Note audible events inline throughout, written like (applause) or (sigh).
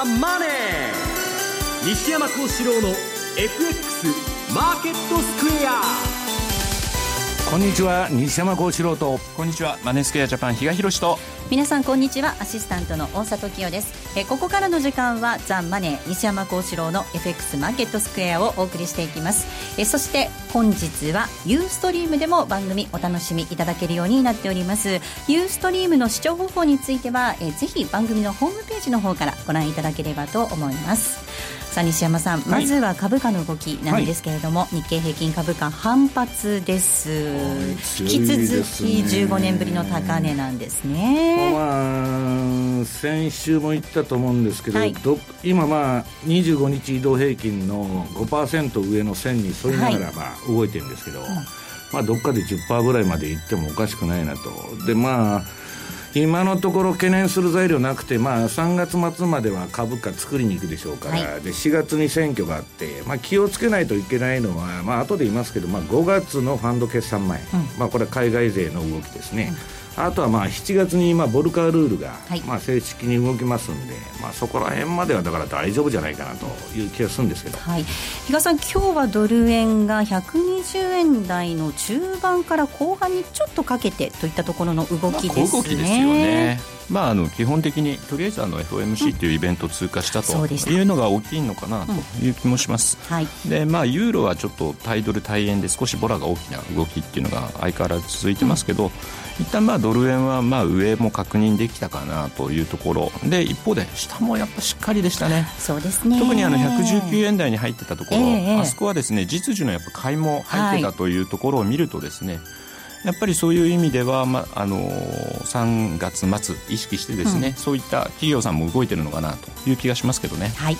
ザ・マネー」西山幸四郎の FX マーケットスクエア。こんにちは西山幸四郎と。こんにちはマネースクエアジャパン比嘉宏と。皆さんこんにちはアシスタントの大里清です。えここからの時間はザ・マネー西山幸四郎の FX マーケットスクエアをお送りしていきます。えそして本日はユーストリームでも番組お楽しみいただけるようになっております。ユーストリームの視聴方法についてはえぜひ番組のホームページの方からご覧いただければと思いますさあ西山さん、まずは株価の動きなんですけれども、はい、日経平均株価反発です、引き続き15年ぶりの高値なんですね、まあ、先週も言ったと思うんですけど、はい、ど今、まあ、25日移動平均の5%上の線に沿いながら、まあ、動いてるんですけど、はい、まあ、どっかで10%ぐらいまでいってもおかしくないなと。でまあ今のところ懸念する材料なくて、まあ、3月末までは株価作りに行くでしょうから、はい、で4月に選挙があって、まあ、気をつけないといけないのは、まあ後で言いますけど、まあ、5月のファンド決算前、うん、まあ、これは海外勢の動きですね。うんあとはまあ7月にまあボルカールールがまあ正式に動きますんで、まあ、そこら辺まではだから大丈夫じゃないかなという気がするんですけど、はい、比嘉さん、今日はドル円が120円台の中盤から後半にちょっとかけてといったところの動きですね。まあ、動きですよねまあ、あの基本的にとりあえずあの FOMC というイベントを通過したというのが大きいのかなという気もします、うんはい、でまあ、ユーロはちょっと対ドル対円で少しボラが大きな動きっていうのが相変わらず続いてますけど、うん、一旦まあドル円はまあ上も確認できたかなというところ。で一方で下もやっぱしっかりでしたね。そうですね。特にあの119円台に入ってたところ、えー、あそこはですね実需のやっぱ買いも入ってたというところを見るとですね、はいやっぱりそういう意味では、まあ、あの3月末意識してですね、うん、そういった企業さんも動いてるのかなという気がしますけどね、はい。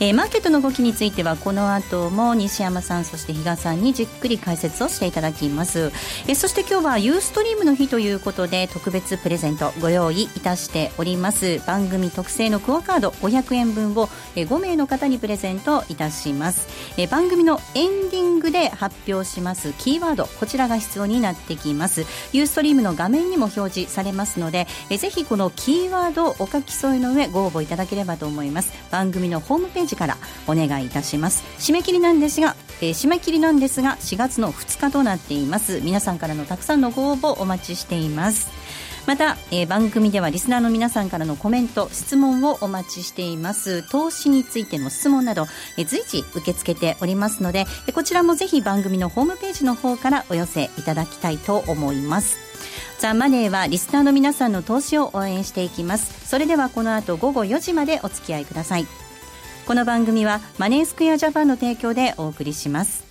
えー、マーケットの動きについてはこの後も西山さんそして比嘉さんにじっくり解説をしていただきます、えー、そして今日はユーストリームの日ということで特別プレゼントご用意いたしております。番組特製のクオカード500円分を、えー、5名の方にプレゼントいたします、えー、番組のエンディングで発表しますキーワードこちらが必要になってきます。ユーストリームの画面にも表示されますのでえぜひこのキーワードをお書き添えの上ご応募いただければと思います。番組のホームページからお願いいたします。締め切りなんですが、えー、締め切りなんですが4月の2日となっています。皆さんからのたくさんのご応募お待ちしています。また、えー、番組ではリスナーの皆さんからのコメント質問をお待ちしています。投資についての質問など、えー、随時受け付けておりますので、えー、こちらもぜひ番組のホームページの方からお寄せいただきたいと思います。ザ・マネーはリスナーの皆さんの投資を応援していきます。それではこの後午後4時までお付き合いください。この番組はマネースクエアジャパンの提供でお送りします。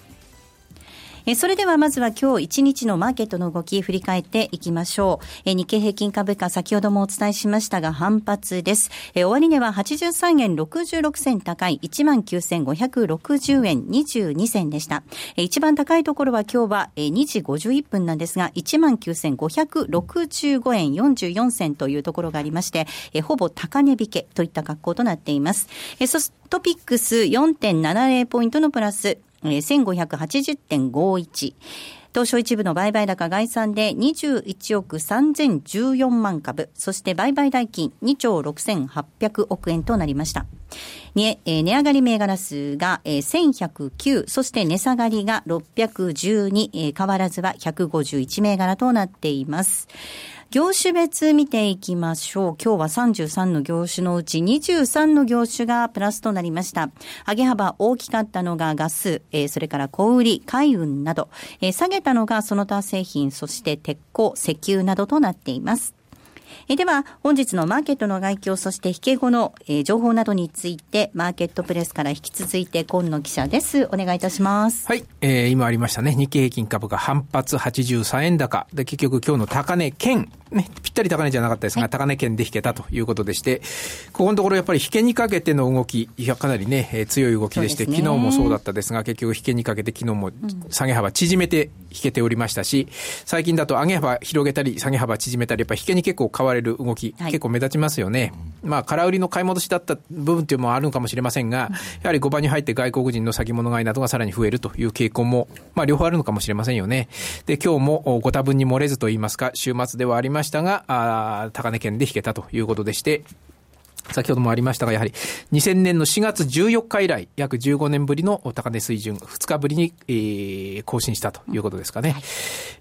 えそれではまずは今日一日のマーケットの動き振り返っていきましょう。え日経平均株価先ほどもお伝えしましたが反発です。え終値は83円66銭高い19,560円22銭でした。え一番高いところは今日はえ2時51分なんですが19,565円44銭というところがありましてえほぼ高値引けといった格好となっています。えそトピックス4.70ポイントのプラス、1580.51。東証一部の売買高概算で21億3014万株、そして売買代金2兆6800億円となりました。値上がり銘柄数が1109、そして値下がりが612、変わらずは151銘柄となっています。業種別見ていきましょう。今日は33の業種のうち23の業種がプラスとなりました。上げ幅大きかったのがガス、えー、それから小売り、海運など、えー、下げたのがその他製品、そして鉄鋼、石油などとなっています。えでは、本日のマーケットの外況、そして引け後の、えー、情報などについて、マーケットプレスから引き続いて、今野記者です。お願いいたします。はい。えー、今ありましたね、日経平均株価反発83円高。で、結局今日の高値兼、ね、ぴったり高値じゃなかったですが、はい、高値圏で引けたということでして、ここのところやっぱり引けにかけての動き、いや、かなりね、えー、強い動きでして、昨日もそうだったですが、結局引けにかけて昨日も下げ幅縮めて引けておりましたし、最近だと上げ幅広げたり、下げ幅縮めたり、やっぱ引けに結構買われる動き、はい、結構目立ちますよね。まあ、空売りの買い戻しだった部分というのもあるのかもしれませんが、やはり5番に入って外国人の先物買いなどがさらに増えるという傾向も、まあ、両方あるのかもしれませんよね。で、今日もご多分に漏れずと言いますか、週末ではありましたが、あ高値圏で引けたということでして、先ほどもありましたが、やはり2000年の4月14日以来、約15年ぶりの高値水準、2日ぶりに、えー、更新したということですかね。はい、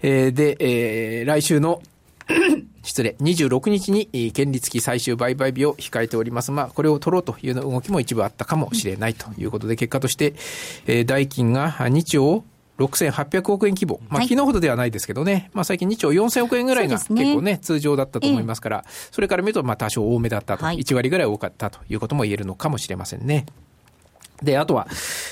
えー、で、えー、来週の (coughs) 失礼、26日に権利付き最終売買日を控えております。まあ、これを取ろうという動きも一部あったかもしれないということで、結果として、えー、代金が2兆6800億円規模。まあ、昨日ほどではないですけどね。まあ、最近2兆4000億円ぐらいが結構ね、通常だったと思いますから、それから見ると、まあ、多少多めだったと、1割ぐらい多かったということも言えるのかもしれませんね。で、あとは、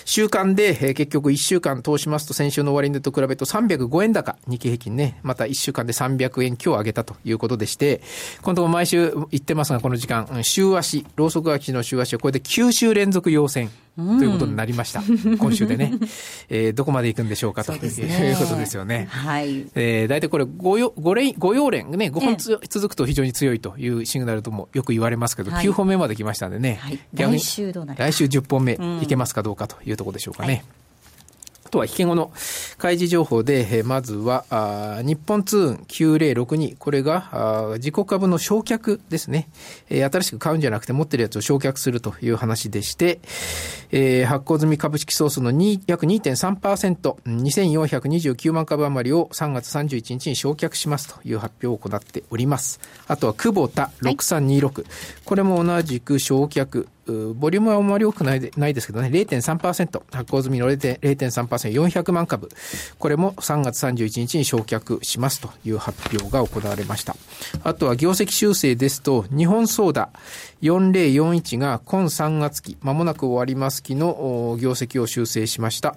週間で、えー、結局1週間通しますと、先週の終値と比べると305円高、日経平均ね、また1週間で300円今日上げたということでして、今度も毎週言ってますが、この時間、週足、ローソク足の週足はこれで9週連続陽線。ということになりました。今週でね。えー、どこまで行くんでしょうかということですよね。はい。えー、大体これ5、5連、5要連ね、5本つ、続くと非常に強いというシグナルともよく言われますけど、はい、9本目まで来ましたんでね。はい、来週どうなる来週10本目いけますかどうかというところでしょうかね。とは引け後の開示情報で、まずは、あ日本通運9062、これが自己株の償却ですね。え、新しく買うんじゃなくて持ってるやつを償却するという話でしてえ、発行済み株式総数の2約2.3%、2429万株余りを3月31日に償却しますという発表を行っております。あとは久保田6326、はい、これも同じく償却、ボリュームはあまり多くないないですけどね、0.3%、発行済みの0.3%、400万株、これも3月31日に焼却しますという発表が行われました。あとは業績修正ですと、日本ソーダ。4041が今3月期、まもなく終わります期の業績を修正しました。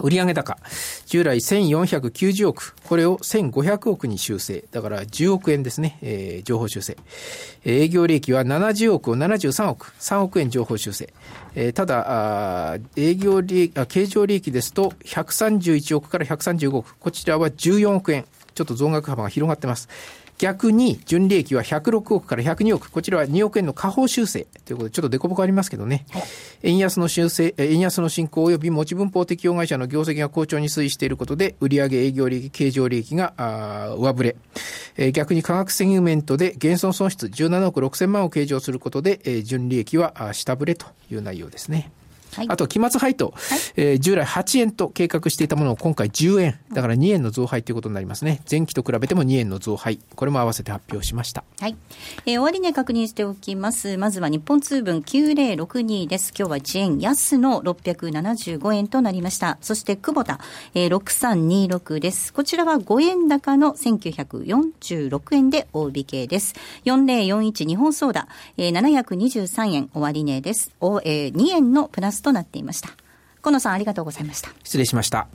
売上高、従来1490億、これを1500億に修正。だから10億円ですね、えー、情報修正。営業利益は70億を73億、3億円情報修正。えー、ただ、あ営業利益あ、経常利益ですと131億から135億、こちらは14億円。ちょっと増額幅が広がってます。逆に、純利益は106億から102億。こちらは2億円の下方修正ということで、ちょっとデコボコありますけどね。はい、円安の修正、円安の進行及び持ち分法適用会社の業績が好調に推移していることで、売上営業利益、経常利益が、あ上振れ。えー、逆に価格セグメントで減損損失17億6千万を計上することで、えー、純利益は下振れという内容ですね。はい、あと、期末配当、はい、えー、従来8円と計画していたものを今回10円、だから2円の増配ということになりますね。前期と比べても2円の増配、これも合わせて発表しました。はい。えー、終値確認しておきます。まずは日本通分9062です。今日は1円安の675円となりました。そして久保田、えー、6326です。こちらは5円高の1946円で大引けです。4041日本ソーダ、えー、723円終値です。おえー、2円のプラススとなっていました。河野さんありがとうございました。失礼しました。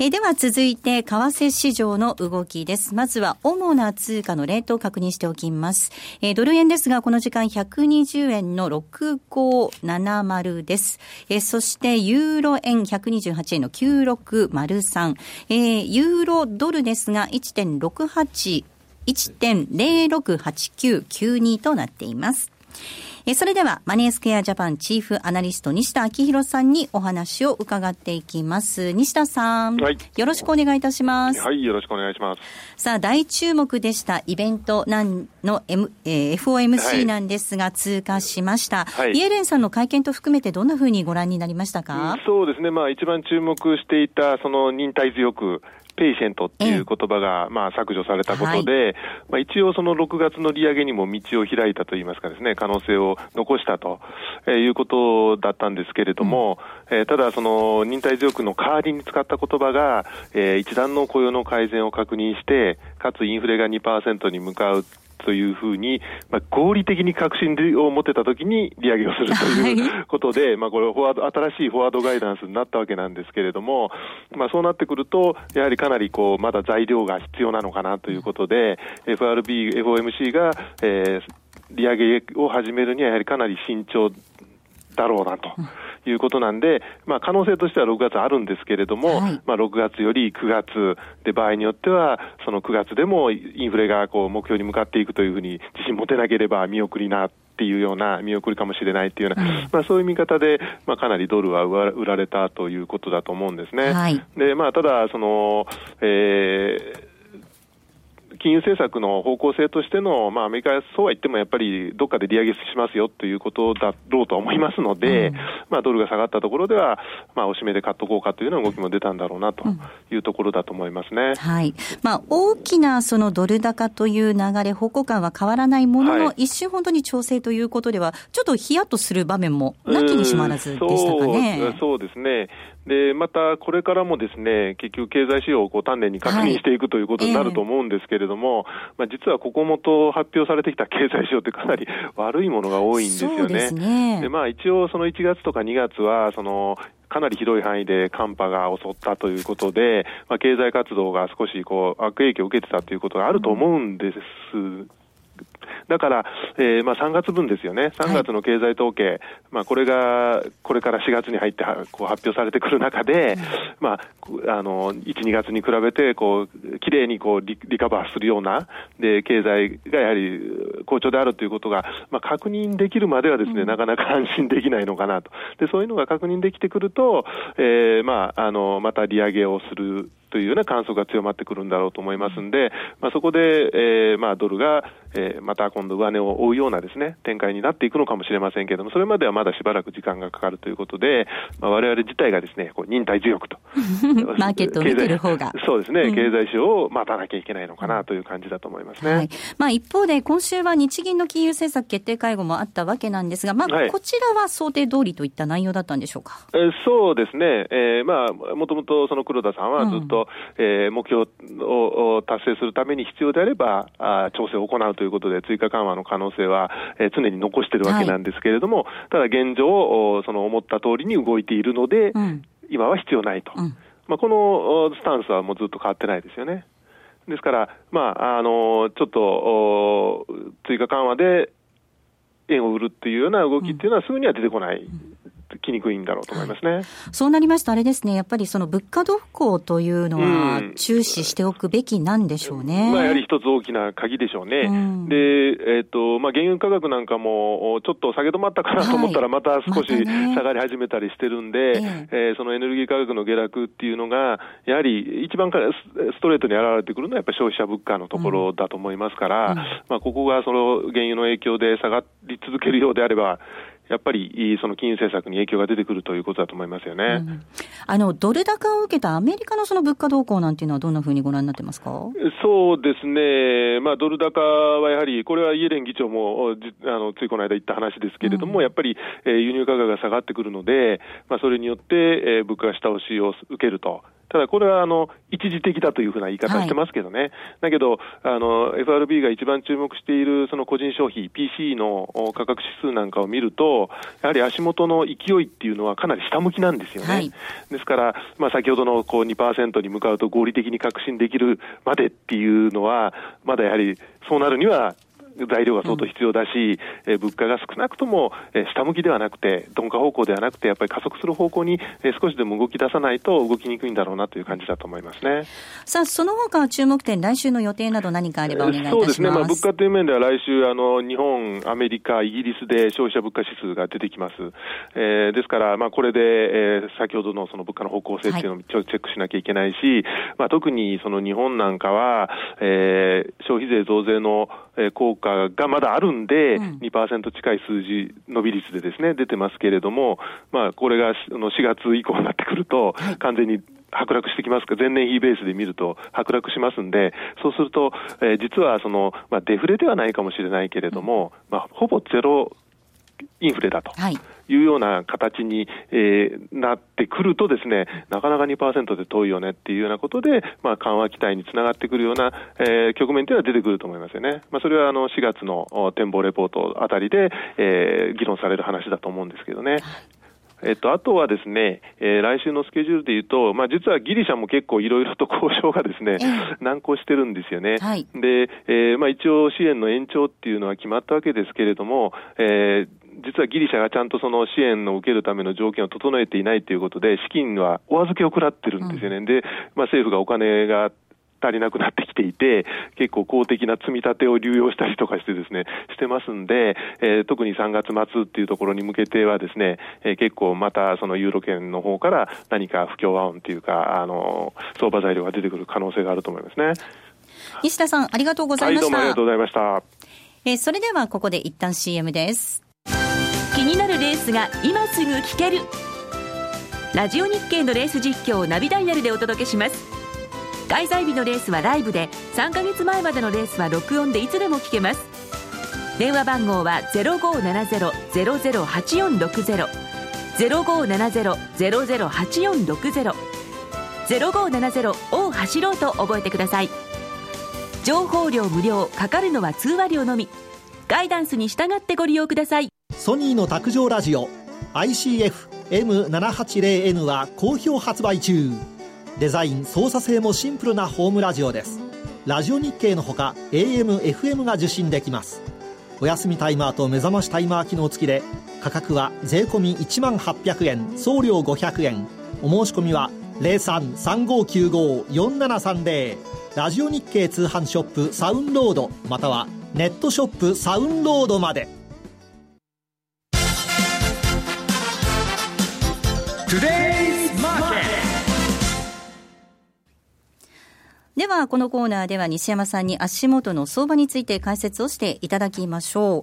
えでは続いて、為替市場の動きです。まずは、主な通貨のレートを確認しておきます。えドル円ですが、この時間120円の6570です。えそして、ユーロ円128円の9603。えー、ユーロドルですが、1.68、1.068992となっています。えそれでは、マネースクエアジャパンチーフアナリスト、西田明宏さんにお話を伺っていきます。西田さん。はい。よろしくお願いいたします。はい、よろしくお願いします。さあ、大注目でしたイベントなんの、M えー、FOMC なんですが、通過しました。はい。イエレンさんの会見と含めてどんなふうにご覧になりましたか、うん、そうですね。まあ、一番注目していた、その忍耐強く、patient っていう言葉が、まあ、削除されたことで、はい、まあ、一応その6月の利上げにも道を開いたといいますかですね、可能性を残したと、えー、いうことだったんですけれども、うん、えー、ただその忍耐強くの代わりに使った言葉が、えー、一段の雇用の改善を確認して、かつインフレが2%に向かうというふうに、まあ、合理的に確信を持てたときに利上げをするということで、はい、まあこれフォワード、新しいフォワードガイダンスになったわけなんですけれども、まあそうなってくると、やはりかなりこう、まだ材料が必要なのかなということで、FRB、FOMC が、えー、利上げを始めるにはやはりかなり慎重だろうなと。いうことなんで、まあ、可能性としては6月あるんですけれども、はい、まあ、6月より9月で、場合によっては、その9月でもインフレがこう目標に向かっていくというふうに自信持てなければ見送りなっていうような見送りかもしれないっていうような、うん、まあ、そういう見方で、まあ、かなりドルは売られたということだと思うんですね。はい、でまあ、ただその、えー金融政策の方向性としての、まあ、アメリカはそうは言ってもやっぱりどっかで利上げしますよということだろうと思いますので、うん、まあ、ドルが下がったところでは、まあ、おしめで買っとこうかというような動きも出たんだろうなというところだと思いますね。うん、はい。まあ、大きなそのドル高という流れ、方向感は変わらないものの、はい、一瞬本当に調整ということでは、ちょっとヒヤッとする場面もなきにしもあらずでしたかね。うそうですねで、またこれからもですね、結局経済指標をこう丹念に確認していくということになると思うんですけれども、はいえー、まあ、実はここもと発表されてきた経済指標ってかなり (laughs) 悪いものが多いんですよね。で、ね、まあ一応その1月とか2月は、その、かなり広い範囲で寒波が襲ったということで、まあ、経済活動が少しこう悪影響を受けてたということがあると思うんですだから、えーまあ、3月分ですよね、3月の経済統計、はい、まあ、これがこれから4月に入ってこう発表されてくる中で、まあ、あの1、2月に比べてこうきれいにこうリリカバーするようなで、経済がやはり好調であるということが、まあ、確認できるまではですね、うん、なかなか安心できないのかなと、でそういうのが確認できてくると、えーまあ、あのまた利上げをするというような観測が強まってくるんだろうと思いますんで、まあ、そこで、えーまあ、ドルが、えー、また今度上値を追うようなですね展開になっていくのかもしれませんけれども、それまではまだしばらく時間がかかるということで、まあ、我々自体がですねこう忍耐強くと、(laughs) マーケットを見てる方が。そうですね、うん、経済指標を待たなきゃいけないのかなという感じだと思いますね、はい、まあ、一方で、今週は日銀の金融政策決定会合もあったわけなんですが、まあ、こちらは想定通りといった内容だったんでしょうか？えー、そうですね、えーまあ、もともとその黒田さんはずっと、うん、えー目標を達成するために必要であれば、あ調整を行うということで、追加緩和の可能性は、えー、常に残しているわけなんですけれども、はい、ただ現状、その思った通りに動いているので、うん、今は必要ないと、うん、まあ、このスタンスはもうずっと変わってないですよね。ですから、まあ、あのちょっと追加緩和で円を売るっていうような動きっていうのはすぐには出てこないきにくいんだろうと思いますね、はい、そうなりましたあれですね、やっぱりその物価動向というのは、注視しておくべきなんでしょうね。うん、まあ、やはり一つ大きな鍵でしょうね。うん、で、えっ、ー、と、まあ、原油価格なんかも、ちょっと下げ止まったかなと思ったら、また少し下がり始めたりしてるんで、はいね、えー、そのエネルギー価格の下落っていうのが、やはり一番からストレートに現れてくるのは、やっぱり消費者物価のところだと思いますから、うん、まあ、ここがその原油の影響で下がり続けるようであれば、やっぱりその金融政策に影響が出てくるということだと思いますよね、うん、あのドル高を受けたアメリカのその物価動向なんていうのは、どんなふうにご覧になってますか？そうですね、まあ、ドル高はやはり、これはイエレン議長もあのついこの間言った話ですけれども、うん、やっぱり、えー、輸入価格が下がってくるので、まあ、それによって、えー、物価が下押しを受けると。ただこれはあの一時的だというふうな言い方してますけどね、はい、だけどあの FRB が一番注目しているその個人消費、PC の価格指数なんかを見ると、やはり足元の勢いっていうのはかなり下向きなんですよね。はい、ですから、まあ、先ほどのこう2%に向かうと合理的に確信できるまでっていうのは、まだやはりそうなるには材料が相当必要だし、うん、物価が少なくとも、下向きではなくて、鈍化方向ではなくて、やっぱり加速する方向に、少しでも動き出さないと動きにくいんだろうなという感じだと思いますね。さあ、その他注目点、来週の予定など何かあればお願いいたします。そうですね。まあ、物価という面では来週、あの、日本、アメリカ、イギリスで消費者物価指数が出てきます。えー、ですから、まあ、これで、えー、先ほどのその物価の方向性っていうのをチェックしなきゃいけないし、はい、まあ、特にその日本なんかは、えー、消費税増税の効果がまだあるんで、2%近い数字、伸び率でですね、出てますけれども、まあ、これが4月以降になってくると、完全に剥落してきます。か、前年比ベースで見ると剥落しますんで、そうすると、えー、実はその、まあ、デフレではないかもしれないけれども、まあ、ほぼゼロインフレだと。はいいうような形に、えー、なってくるとですね、なかなか2%で遠いよねっていうようなことで、まあ、緩和期待につながってくるような、えー、局面というのは出てくると思いますよね。まあ、それはあの4月の展望レポートあたりで、えー、議論される話だと思うんですけどね。えっと、あとはですね、えー、来週のスケジュールでいうと、まあ、実はギリシャも結構いろいろと交渉がですね、難航してるんですよね。はい、で、えー、まあ、一応支援の延長っていうのは決まったわけですけれども、えー、実はギリシャがちゃんとその支援を受けるための条件を整えていないということで、資金はお預けを食らってるんですよね。うん、で、まあ、政府がお金が足りなくなってきていて、結構公的な積み立てを流用したりとかしてですね、してますんで、えー、特に3月末っていうところに向けてはですね、えー、結構またそのユーロ圏の方から何か不協和音っていうか、あの、相場材料が出てくる可能性があると思いますね。西田さん、ありがとうございました。はい、どうもありがとうございました。えー、それではここで一旦 CM です。気になるレースが今すぐ聞ける。ラジオ日経のレース実況をナビダイヤルでお届けします。開催日のレースはライブで、3ヶ月前までのレースは録音でいつでも聞けます。電話番号は0570-008460。0570-008460 0570を走ろうと覚えてください。情報量無料かかるのは通話料のみ。ガイダンスに従ってご利用ください。ソニーの卓上ラジオ ICF-M780N は好評発売中。デザイン操作性もシンプルなホームラジオです。ラジオ日経のほか AM、FM が受信できます。お休みタイマーと目覚ましタイマー機能付きで価格は税込1万800円送料500円。お申し込みは0335954730ラジオ日経通販ショップサウンロードまたはネットショップサウンロードまで。では、このコーナーでは西山さんに足元の相場について解説をしていただきましょう。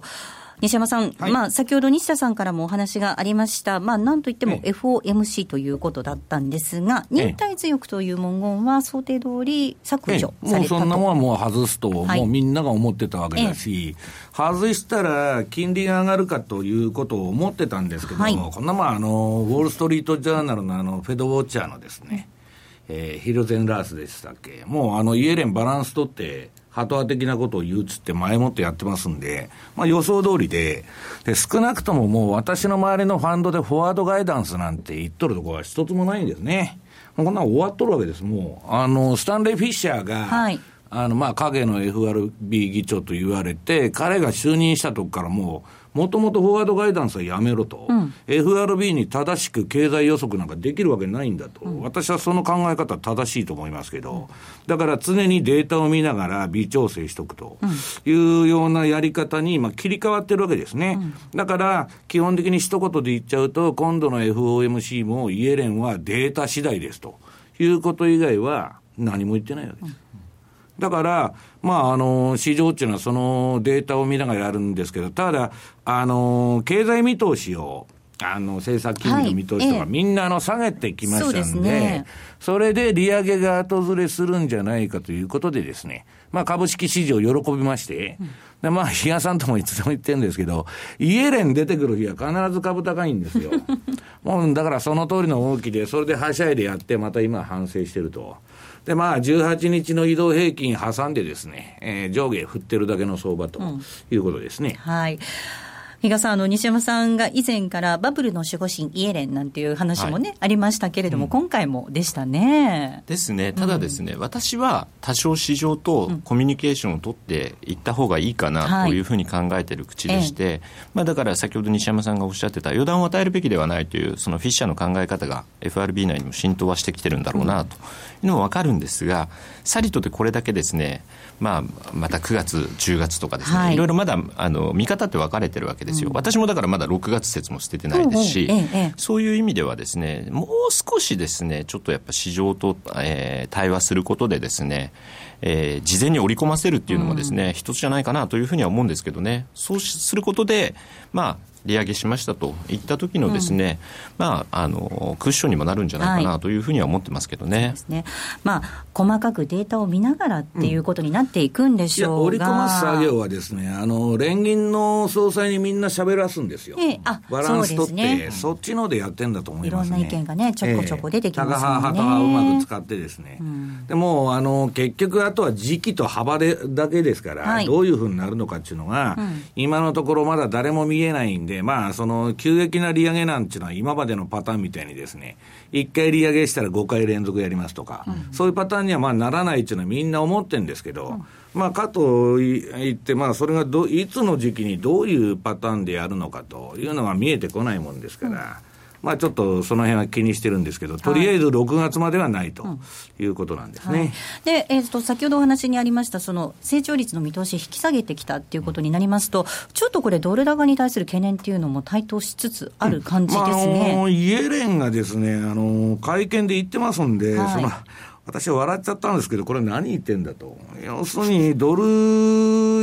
西山さん、はい、まあ、先ほど西田さんからもお話がありました、まあ、なんといっても FOMC ということだったんですが、忍耐強くという文言は想定通り削除されたと、もうそんなもんはもう外すと、もうみんなが思ってたわけだし、外したら金利が上がるかということを思ってたんですけど、はい、こんなまああの、ウォール・ストリート・ジャーナルのあのフェドウォッチャーのですね、えー、ヒルゼンラースでしたっけ、もうあのイエレンバランス取って、ハト派的なことを言うつって前もってやってますんで、まあ予想通りで、で、少なくとももう私の周りのファンドでフォワードガイダンスなんて言っとるところは一つもないんですね。こんな終わっとるわけです、もう。あの、スタンレー・フィッシャーが、はい、あの、まあ、影の FRB 議長と言われて、彼が就任したとこからもう、もともとフォワードガイダンスはやめろと、うん、FRB に正しく経済予測なんかできるわけないんだと、うん、私はその考え方正しいと思いますけど、だから常にデータを見ながら微調整しとくというようなやり方に今切り替わってるわけですね。だから基本的に一言で言っちゃうと、今度の FOMC もイエレンはデータ次第ですと。いうこと以外は何も言ってないわけです。だから、まあ、あの、市場っていうのはそのデータを見ながらやるんですけど、ただ、あの、経済見通しを、あの、政策金利の見通しとか、みんなあの、下げてきましたんで、ね、それで利上げが後ずれするんじゃないかということでですね、まあ、株式市場喜びまして、うん、で、まあ、比嘉さんともいつでも言ってるんですけど、イエレン出てくる日は必ず株高いんですよ。(laughs) もう、だからその通りの動きで、それではしゃいでやって、また今反省してると。で、まあ、18日の移動平均挟んでですね、えー、上下振ってるだけの相場ということですね。うん、はい。比嘉さん、あの、西山さんが以前からバブルの守護神イエレンなんていう話もね、はい、ありましたけれども、うん、今回もでしたね。ですね。ただですね、うん、私は多少市場とコミュニケーションを取っていった方がいいかなとい。うふうに考えている口でして、はい、まあだから先ほど西山さんがおっしゃってた予断を与えるべきではないという、そのフィッシャーの考え方が FRB 内にも浸透はしてきてるんだろうなというのもわかるんですが、さりとでこれだけですね、まあ、また9月、10月とかですね、はい、いろいろまだあの見方って分かれてるわけですよ、うん、私もだからまだ6月説も捨ててないですし、うんうん。ええ、そういう意味ではですね、もう少しですね、ちょっとやっぱ市場と、えー、対話することでですね、えー、事前に織り込ませるっていうのもですね、うん、一つじゃないかなというふうには思うんですけどね、そうすることで、まあ、利上げしましたといった時のですね、うん、まあ、あの、クッションにもなるんじゃないかなというふうには思ってますけどね。はい、ね。まあ、細かくデータを見ながらっていうことになっていくんでしょうが、うん、織り込ます作業はですね、あの、連銀の総裁にみんな喋らすんですよ。えー、あバランス取って、ね、そっちのでやってんだと思います、ね、いろんな意見がね、ちょこちょこ出てきますもんね。えー、うまく使ってですね。うん、でも、あの、結局あとは時期と幅でだけですから、はい、どういうふうになるのかっていうのが、今のところまだ誰も見えないんで、まあ、その、急激な利上げなんていうのは今までのパターンみたいにですね、1回利上げしたら5回連続やりますとか、うん、そういうパターンにはまあならないっていうのはみんな思ってるんですけど、うん、まあかといって、まあそれがどいつの時期にどういうパターンでやるのかというのが見えてこないもんですから、まあ、ちょっとその辺は気にしてるんですけど、とりあえず6月まではないということなんですね、はい、でえーと、先ほどお話にありました、その成長率の見通し、引き下げてきたっていうことになりますと、ちょっとこれ、ドル高に対する懸念っていうのも台頭しつつある感じですね、まあ、イエレンがですねあの会見で言ってますんで、はい、その私は笑っちゃったんですけど、これ何言ってんだと。要するに、ドル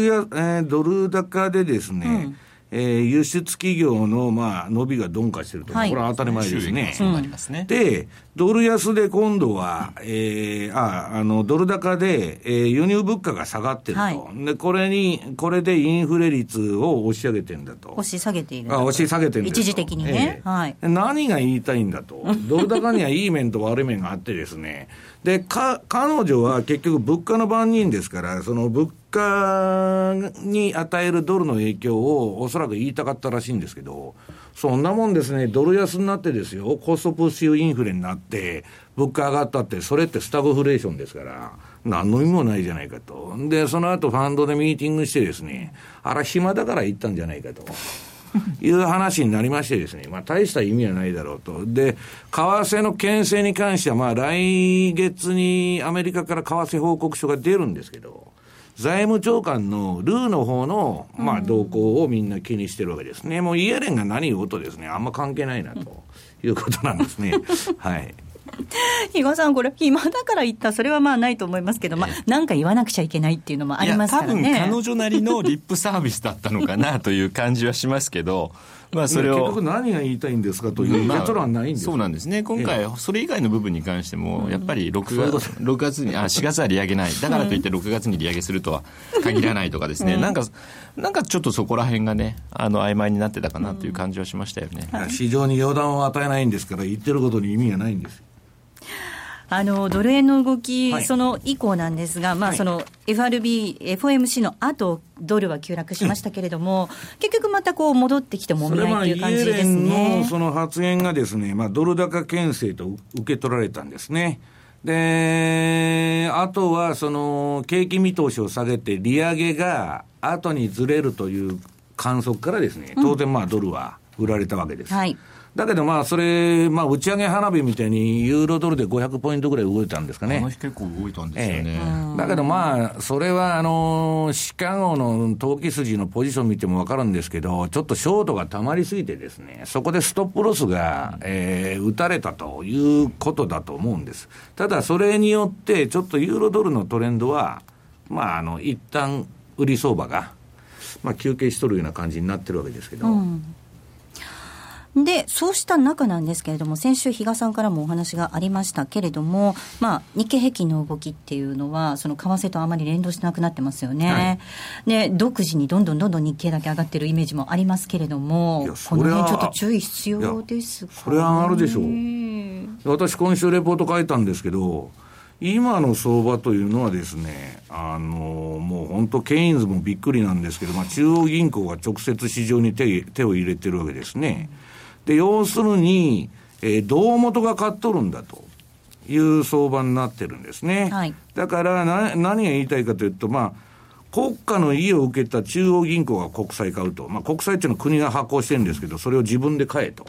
や、えー、ドル高でですね、うんえー、輸出企業の、まあ、伸びが鈍化してると、はい、これは当たり前ですね。そうなりますね。で、ドル安で今度は、えー、あ、あの、ドル高で、えー、輸入物価が下がってると。はい、で、これに、これでインフレ率を押し上げてんだと。押し下げているあ、押し下げてる一時的にね、えー、はい。何が言いたいんだと。ドル高にはいい面と悪い面があってですね。で、か、彼女は結局物価の番人ですから、その物価に与えるドルの影響をおそらく言いたかったらしいんですけど、そんなもんですね、ドル安になってですよ、コストプッシュインフレになって、物価上がったって、それってスタグフレーションですから、何の意味もないじゃないかと。で、その後ファンドでミーティングしてですね、あら、暇だから行ったんじゃないかと。いう話になりましてですね、まあ大した意味はないだろうと。で、為替の牽制に関しては、まあ来月にアメリカから為替報告書が出るんですけど、財務長官のルーの方の、まあ、動向をみんな気にしてるわけですね。もうイエレンが何言うとですね、あんま関係ないなということなんですね。(laughs) はい。(laughs) 比嘉さん、これ、暇だから言った、それはまあないと思いますけど、まあ、なんか言わなくちゃいけないっていうのもありますからね。多分彼女なりのリップサービスだったのかなという感じはしますけど、まあ、それを。結局何が言いたいんですかという結論はないんです、そうなんですね。今回、それ以外の部分に関しても、やっぱり6月、6月に、あ、4月は利上げない。だからといって6月に利上げするとは限らないとかですね。なんか、なんかちょっとそこら辺がね、あの、曖昧になってたかなという感じはしましたよね。市場に予断を与えないんですから、言ってることに意味がないんですあのドル円の動き、はい、その以降なんですが、まあ、その FRB、FOMC の後ドルは急落しましたけれども、結局またこう戻ってきてもみ合いという感じですね。のその発言がですね、まあ、ドル高牽制と受け取られたんですね。で、あとはその景気見通しを下げて、利上げが後にずれるという観測からですね、当然まあドルは売られたわけです。うん、はいだけどまあ、それ、まあ、打ち上げ花火みたいに、ユーロドルで500ポイントぐらい動いたんですかね。この日結構動いたんですよね。ええ、だけどまあ、それは、あの、シカゴの投機筋のポジション見てもわかるんですけど、ちょっとショートが溜まりすぎてですね、そこでストップロスが、えー、打たれたということだと思うんです。ただ、それによって、ちょっとユーロドルのトレンドは、まあ、あの、一旦売り相場が、まあ、休憩しとるような感じになってるわけですけど、うんで、そうした中なんですけれども、先週、比嘉さんからもお話がありましたけれども、まあ、日経平均の動きっていうのは、その為替とあまり連動しなくなってますよね。はい、で、独自にどんどんどんどん日経だけ上がってるイメージもありますけれども、この辺ちょっと注意必要ですか、ね、それは上がるでしょう。私、今週レポート書いたんですけど、今の相場というのはですね、あの、もう本当、ケインズもびっくりなんですけど、まあ、中央銀行が直接市場に手手を入れてるわけですね。うんで、要するに、えー、胴元が買っとるんだという相場になってるんですね。はい、だからな、何が言いたいかというと、まあ、国家の意を受けた中央銀行が国債買うと。まあ、国債っていうのは国が発行してるんですけど、それを自分で買えと。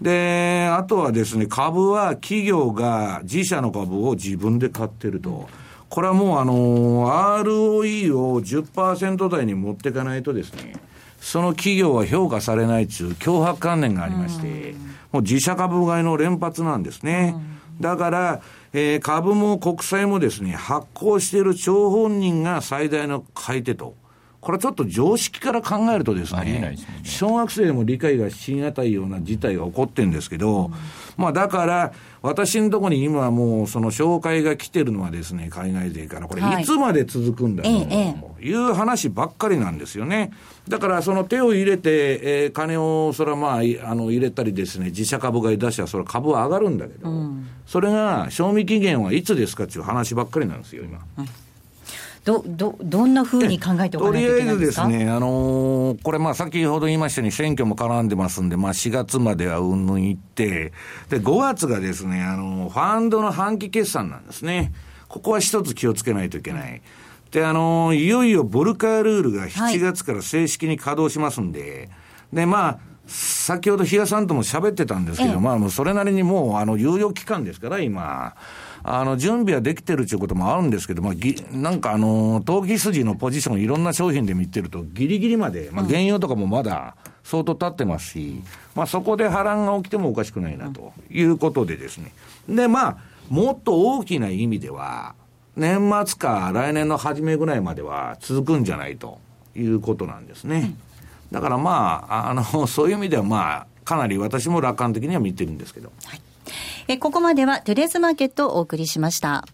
で、あとはですね、株は企業が自社の株を自分で買ってると。これはもうあの、ROE を10%台に持っていかないとですね、その企業は評価されないという脅迫観念がありまして、もう自社株買いの連発なんですね。だから、えー、株も国債もですね、発行している張本人が最大の買い手と。これちょっと常識から考えるとですね、すね。小学生でも理解がしがたいような事態が起こってるんですけど、うん、まあだから、私のところに今もうその紹介が来てるのはですね、海外勢から、これい。つまで続くんだという話ばっかりなんですよね。だからその手を入れて、えー、金をそれはまあ、あの入れたりですね、自社株買い出したらそれは株は上がるんだけど、うん、それが賞味期限はいつですかっていう話ばっかりなんですよ、今。うんど、ど、どんなふうに考えておかないといけないですか？とりあえずですね、あのー、これまあ先ほど言いましたように選挙も絡んでますんで、まあ4月まではうんぬんいって、で、5月がですね、あのー、ファンドの半期決算なんですね。ここは一つ気をつけないといけない。で、あのー、いよいよボルカールールが7月から正式に稼働しますんで、はい、で、まあ、先ほど比嘉さんとも喋ってたんですけど、ええ、まあ、それなりにもう、あの、猶予期間ですから、今。あの、準備はできてるということもあるんですけど、まあ、ぎ、なんかあの、投機筋のポジションいろんな商品で見てると、ギリギリまで、まあ、原油とかもまだ相当経ってますし、まあ、そこで波乱が起きてもおかしくないなということでですね。で、まあ、もっと大きな意味では、年末か来年の初めぐらいまでは続くんじゃないということなんですね。だからまあ、あの、そういう意味ではまあ、かなり私も楽観的には見てるんですけど。はい、えここまではトゥレーズマーケットをお送りしました。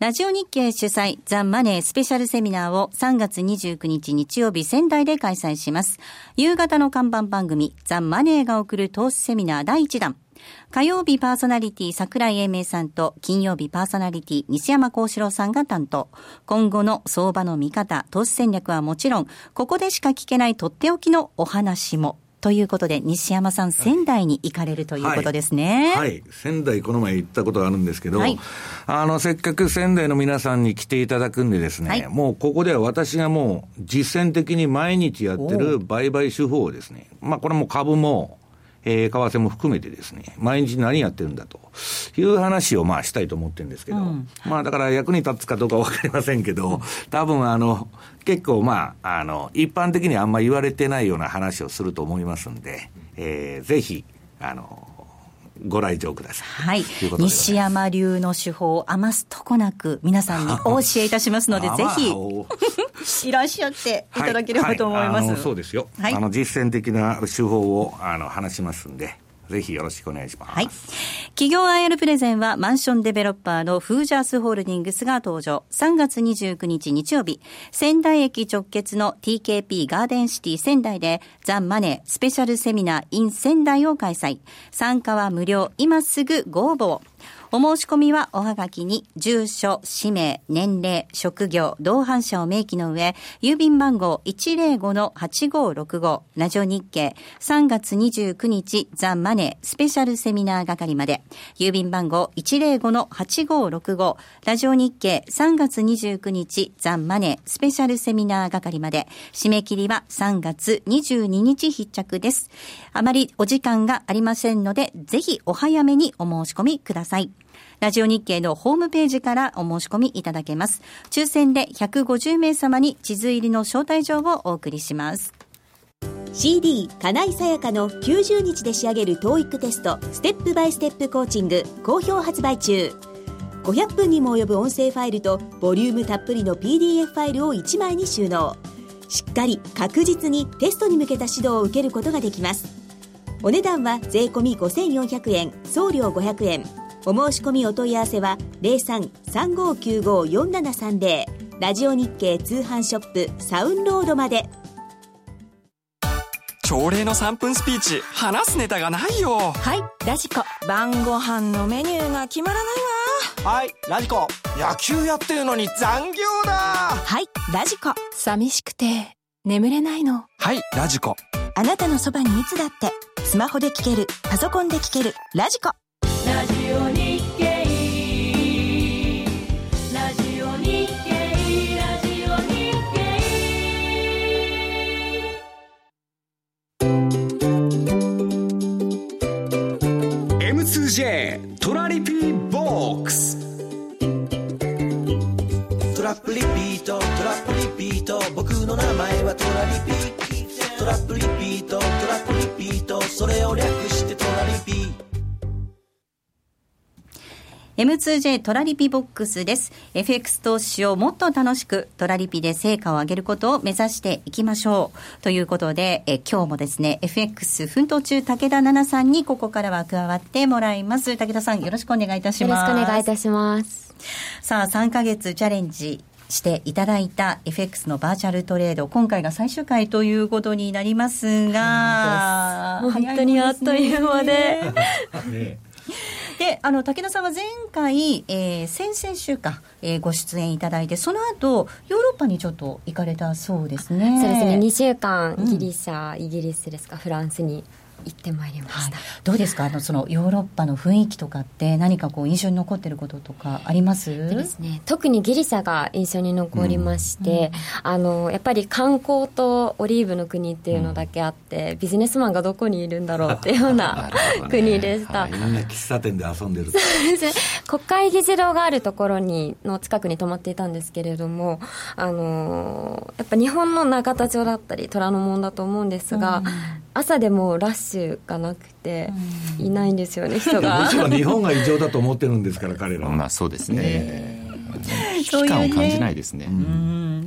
ラジオ日経主催ザ・マネースペシャルセミナーを3月29日日曜日仙台で開催します。夕方の看板番組ザ・マネーが送る投資セミナー第1弾。火曜日パーソナリティ桜井英明さんと金曜日パーソナリティ西山幸四郎さんが担当。今後の相場の見方、投資戦略はもちろん、ここでしか聞けないとっておきのお話も。ということで、西山さん、仙台に行かれるということですね。はい。はい、仙台、この前行ったことがあるんですけど、はい、あの、せっかく仙台の皆さんに来ていただくんでですね、はい、もうここでは私がもう実践的に毎日やってる売買手法をですね、まあこれも株も、えー、為替も含めてですね、毎日何やってるんだと。いう話をまあしたいと思ってるんですけど、うん、まあだから役に立つかどうかわかりませんけど、多分あの、結構まあ、あの、一般的にあんま言われてないような話をすると思いますんで、えー、ぜひ、あの、ご来場ください。はい。西山流の手法を余すとこなく皆さんにお教えいたしますので、ぜひ、(laughs) いらっしゃっていただければと思います。はいはい、そうですよ。はい、あの、実践的な手法を、あの、話しますんで、ぜひよろしくお願いします。はい。企業 IR プレゼンはマンションデベロッパーのフージャースホールディングスが登場。3月29日日曜日、仙台駅直結の TKP ガーデンシティ仙台でザ・マネースペシャルセミナー in 仙台を開催。参加は無料。今すぐご応募を。お申し込みはおはがきに住所、氏名、年齢、職業、同伴者を明記の上、郵便番号105-8565ラジオ日経3月29日ザ・マネースペシャルセミナー係まで、郵便番号105-8565ラジオ日経3月29日ザ・マネースペシャルセミナー係まで、締め切りは3月22日必着です。あまりお時間がありませんので、ぜひお早めにお申し込みください。ラジオ日経のホームページからお申し込みいただけます。抽選で150名様に地図入りの招待状をお送りします。CD 金井さやかの90日で仕上げる TOEIC テスト。ステップバイステップコーチング。好評発売中。500分にも及ぶ音声ファイルとボリュームたっぷりの PDF ファイルを1枚に収納。しっかり確実にテストに向けた指導を受けることができます。お値段は税込5400円送料500円お申し込みお問い合わせは0335954730ラジオ日経通販ショップサウンロードまで。朝礼の3分スピーチ話すネタがないよ。はいラジコ。晩ご飯のメニューが決まらないわ。はいラジコ。野球やってるのに残業だ。はいラジコ。寂しくて眠れないの。はいラジコ。あなたのそばにいつだって。スマホで聞けるパソコンで聞けるラジコ 2J トラリピーボックス。トラップリピートトラップリピート。僕の名前はトラリピー。トラップリピートトラップリピート。それを略してトラリピ M2J トラリピボックスです。FX 投資をもっと楽しくトラリピで成果を上げることを目指していきましょう。ということで、え今日もですね、FX 奮闘中武田奈々さんにここからは加わってもらいます。武田さんよろしくお願いいたします。よろしくお願いいたします。さあ、3ヶ月チャレンジしていただいた FX のバーチャルトレード、今回が最終回ということになりますが、本当にあっという間で。(laughs) であの武田さんは前回、えー、先々週か、えー、ご出演いただいてその後ヨーロッパにちょっと行かれたそうですね。そうですね。2週間ギリシャ、うん、イギリスですかフランスに行ってまいりました、はい、どうですか？あのそのヨーロッパの雰囲気とかって何かこう印象に残ってることとかあります？ですね特にギリシャが印象に残りまして、うん、あのやっぱり観光とオリーブの国っていうのだけあって、うん、ビジネスマンがどこにいるんだろうっていうような (laughs) 国でした、ね、はい、みんな喫茶店で遊んでる (laughs) 国会議事堂があるところにの近くに泊まっていたんですけれどもあのやっぱ日本の永田町だったり虎ノ門だと思うんですが、うん、朝でもラッシシュがなくて、いないんですよね、(laughs) 人が。むしろ日本が異常だと思ってるんですから、彼らは。まあそうですね。危機感を感じないですね。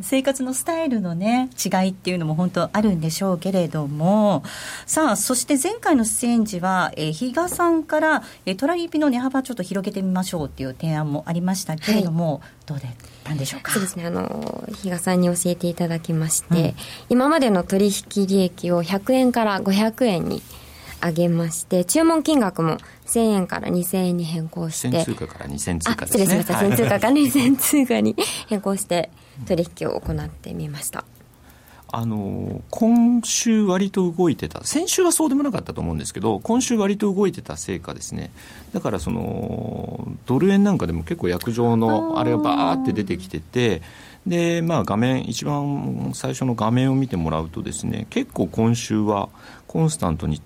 生活のスタイルのね、違いっていうのも本当あるんでしょうけれども、さあ、そして前回の出演時は、えー、比嘉さんから、えー、トラリピの値幅ちょっと広げてみましょうっていう提案もありましたけれども、はい、どうでなんでしょうか？そうですね、あの、比嘉さんに教えていただきまして、うん、今までの取引利益を100円から500円に上げまして、注文金額も1000円から2000円に変更して。通貨から2000通貨ですね。失礼しました。1000通貨から2000通貨に変更して取引を行ってみました。あの今週、割と動いてた、先週はそうでもなかったと思うんですけど、今週、割と動いてた成果ですね、だからそのドル円なんかでも結構、約定のあれがばーって出てきてて、でまあ、画面、一番最初の画面を見てもらうと、ですね結構今週はコンスタントに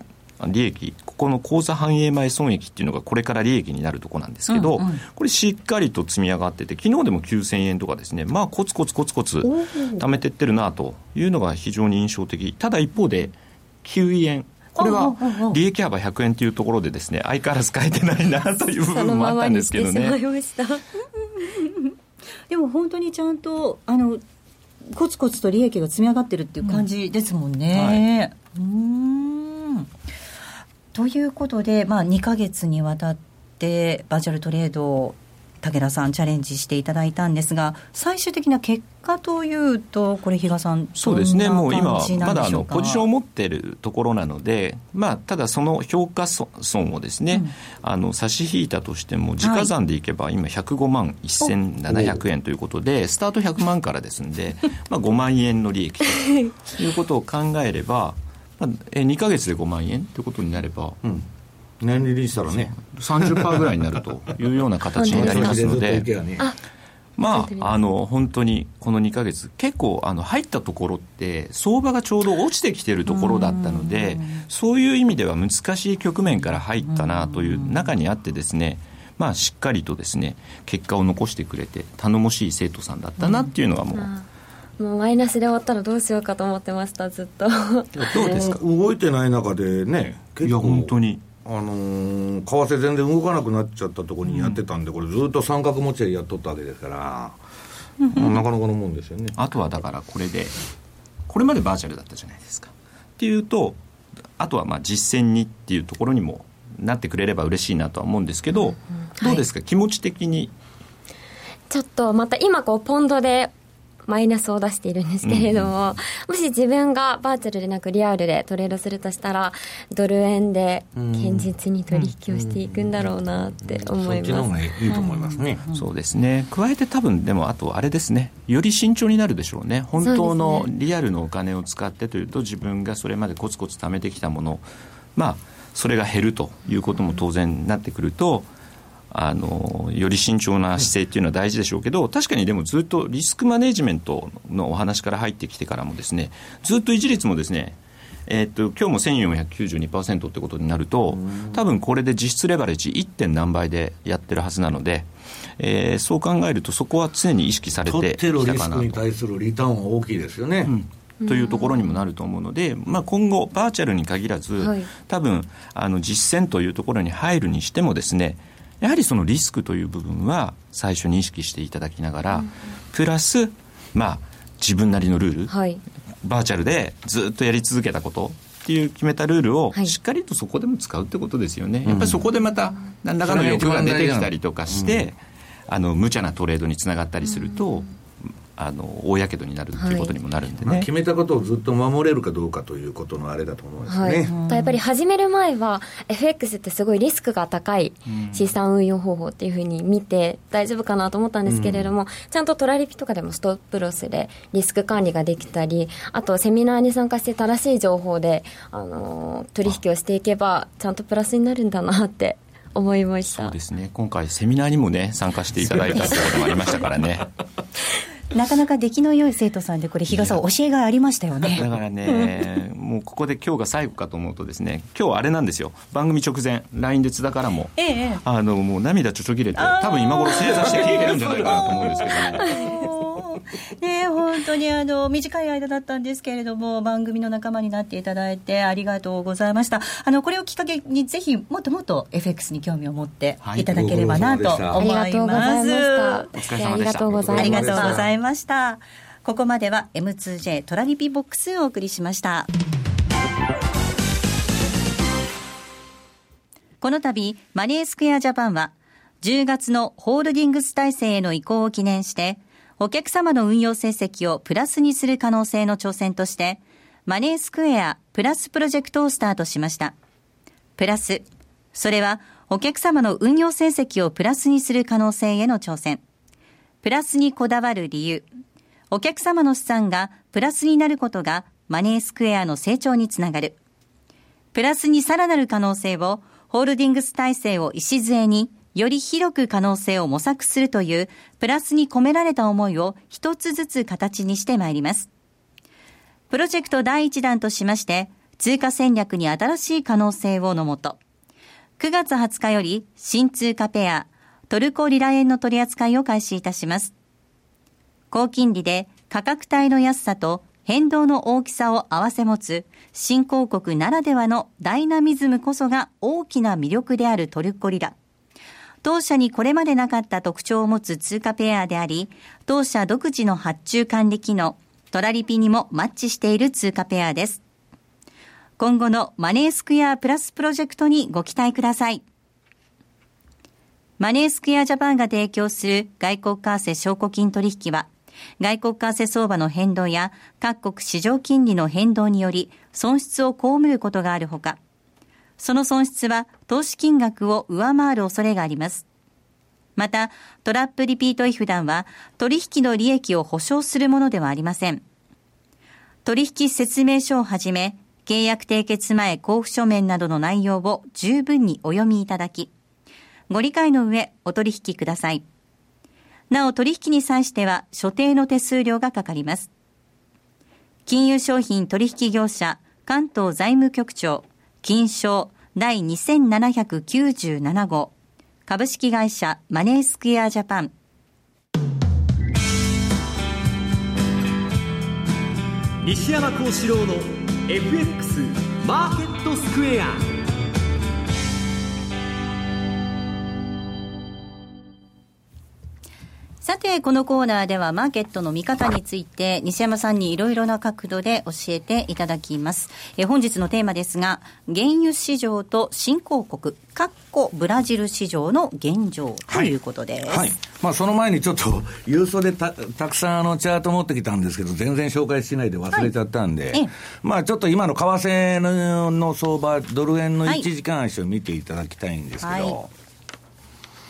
利益、ここの口座反映前損益っていうのがこれから利益になるところなんですけど、うんうん、これしっかりと積み上がってて、昨日でも9000円とかですね、まあコツコツコツコツ貯めてってるなというのが非常に印象的。ただ一方で、9円。これは利益幅100円というところでですね、相変わらず変えてないなという部分もあったんですけどね。(laughs) でも本当にちゃんと、あの、コツコツと利益が積み上がってるっていう感じですもんね。うん、はいということで、まあ、2か月にわたってバーチャルトレードを武田さんチャレンジしていただいたんですが最終的な結果というとこれ比嘉さんそうですね。もう今まだあのポジションを持っているところなので、まあ、ただその評価損をですね、うん、あの差し引いたとしても時価算でいけば今105万1700円ということでスタート100万からですんで、まあ、5万円の利益ということを考えればまあ、え2か月で5万円ということになれば、うん、年利にしたらね。30%ぐらいになるというような形になりますので。(laughs) まあ、あの本当にこの2か月、結構あの入ったところって、相場がちょうど落ちてきてるところだったので、そういう意味では難しい局面から入ったなという中にあって、ですねまあ、しっかりとですね結果を残してくれて、頼もしい生徒さんだったなっていうのがもう。もうマイナスで終わったらどうしようかと思ってましたずっと。(laughs) どうですか？動いてない中でねいや本当に。あのー、為替全然動かなくなっちゃったところにやってたんで、うん、これずっと三角持ちでやっとったわけですから、うん、なかなかのもんですよね。あとはだからこれでこれまでバーチャルだったじゃないですか。っていうとあとはまあ実践にっていうところにもなってくれれば嬉しいなとは思うんですけど、うん。うん、どうですか、はい、気持ち的に？ちょっとまた今こうポンドでマイナスを出しているんですけれども、もし自分がバーチャルでなくリアルでトレードするとしたら、ドル円で堅実に取引をしていくんだろうなって思います。そっちの方がいいと思いますね。そうですね。加えて多分でもあとあれですね。より慎重になるでしょうね。本当のリアルのお金を使ってというと自分がそれまでコツコツ貯めてきたもの、まあそれが減るということも当然なってくると。あのより慎重な姿勢っていうのは大事でしょうけど確かにでもずっとリスクマネジメントのお話から入ってきてからもですねずっと維持率もですねえー、っと今日も1492%ってことになると多分これで実質レバレッジ 1. 点何倍でやってるはずなので、えー、そう考えるとそこは常に意識されてきたかなと。取ってるリスクに対するリターンは大きいですよね。うんというところにもなると思うので、まあ、今後、バーチャルに限らず、はい、多分あの実践というところに入るにしてもですね、やはりそのリスクという部分は最初に意識していただきながら、うん、プラス、まあ、自分なりのルール、はい、バーチャルでずっとやり続けたことっていう決めたルールをしっかりとそこでも使うってことですよね、はい、やっぱりそこでまた何らかの欲が出てきたりとかして、うん、あの無茶なトレードにつながったりすると、うんあの大やけどになるということにもなるんでね、はい。まあ、決めたことをずっと守れるかどうかということのあれだと思うんですね、はい、やっぱり始める前は FX ってすごいリスクが高い資産運用方法っていうふうに見て大丈夫かなと思ったんですけれども、うん、ちゃんとトラリピとかでもストップロスでリスク管理ができたりあとセミナーに参加して正しい情報で、あの取引をしていけばちゃんとプラスになるんだなって思いました。そうですね。今回セミナーにもね参加していただいたということもありましたからね (laughs) なかなか出来の良い生徒さんで、これ、比嘉さん、教えがありましたよね。(laughs) だからね、もうここで今日が最後かと思うとですね、今日あれなんですよ、番組直前、LINE で津田からも、ええ、あのもう涙ちょちょぎれて、多分今頃正座して聞いてるんじゃないかなと思うんですけどね。(laughs) (laughs) ね本当にあの短い間だったんですけれども番組の仲間になっていただいてありがとうございました。あのこれをきっかけにぜひもっともっと FX に興味を持ってい。ただければなと思います、はい、ありがとうございました。ありがとうございました。ここまでは M2J トラリピボックスをお送りしました。この度マネースクエアジャパンは10月のホールディングス体制への移行を記念してお客様の運用成績をプラスにする可能性の挑戦として、マネースクエアプラスプロジェクトをスタートしました。プラス、それはお客様の運用成績をプラスにする可能性への挑戦。プラスにこだわる理由。お客様の資産がプラスになることがマネースクエアの成長につながる。プラスにさらなる可能性をホールディングス体制を礎により広く可能性を模索するというプラスに込められた思いを一つずつ形にしてまいります。プロジェクト第1弾としまして、通貨戦略に新しい可能性をのもと、9月20日より新通貨ペア、トルコリラ円の取り扱いを開始いたします。高金利で価格帯の安さと変動の大きさを併せ持つ新興国ならではのダイナミズムこそが大きな魅力であるトルコリラ。当社にこれまでなかった特徴を持つ通貨ペアであり、当社独自の発注管理機能、トラリピにもマッチしている通貨ペアです。今後のマネースクエアプラスプロジェクトにご期待ください。マネースクエアジャパンが提供する外国為替証拠金取引は、外国為替相場の変動や各国市場金利の変動により損失を被ることがあるほか、その損失は投資金額を上回る恐れがあります。また、トラップリピート違反団は取引の利益を保証するものではありません。取引説明書をはじめ、契約締結前交付書面などの内容を十分にお読みいただき、ご理解の上お取引ください。なお取引に際しては所定の手数料がかかります。金融商品取引業者関東財務局長金賞第2797号。株式会社マネースクエアジャパン。西山幸四郎の FX マーケットスクエア。さて、このコーナーではマーケットの見方について、西山さんにいろいろな角度で教えていただきます。え本日のテーマですが、原油市場と新興国、かっこブラジル市場の現状ということです。はい。はい、まあ、その前にちょっと、郵送でたたくさんあのチャート持ってきたんですけど、全然紹介しないで忘れちゃったんで、はい、まあ、ちょっと今の為替の相場、ドル円の1時間足を見ていただきたいんですけど、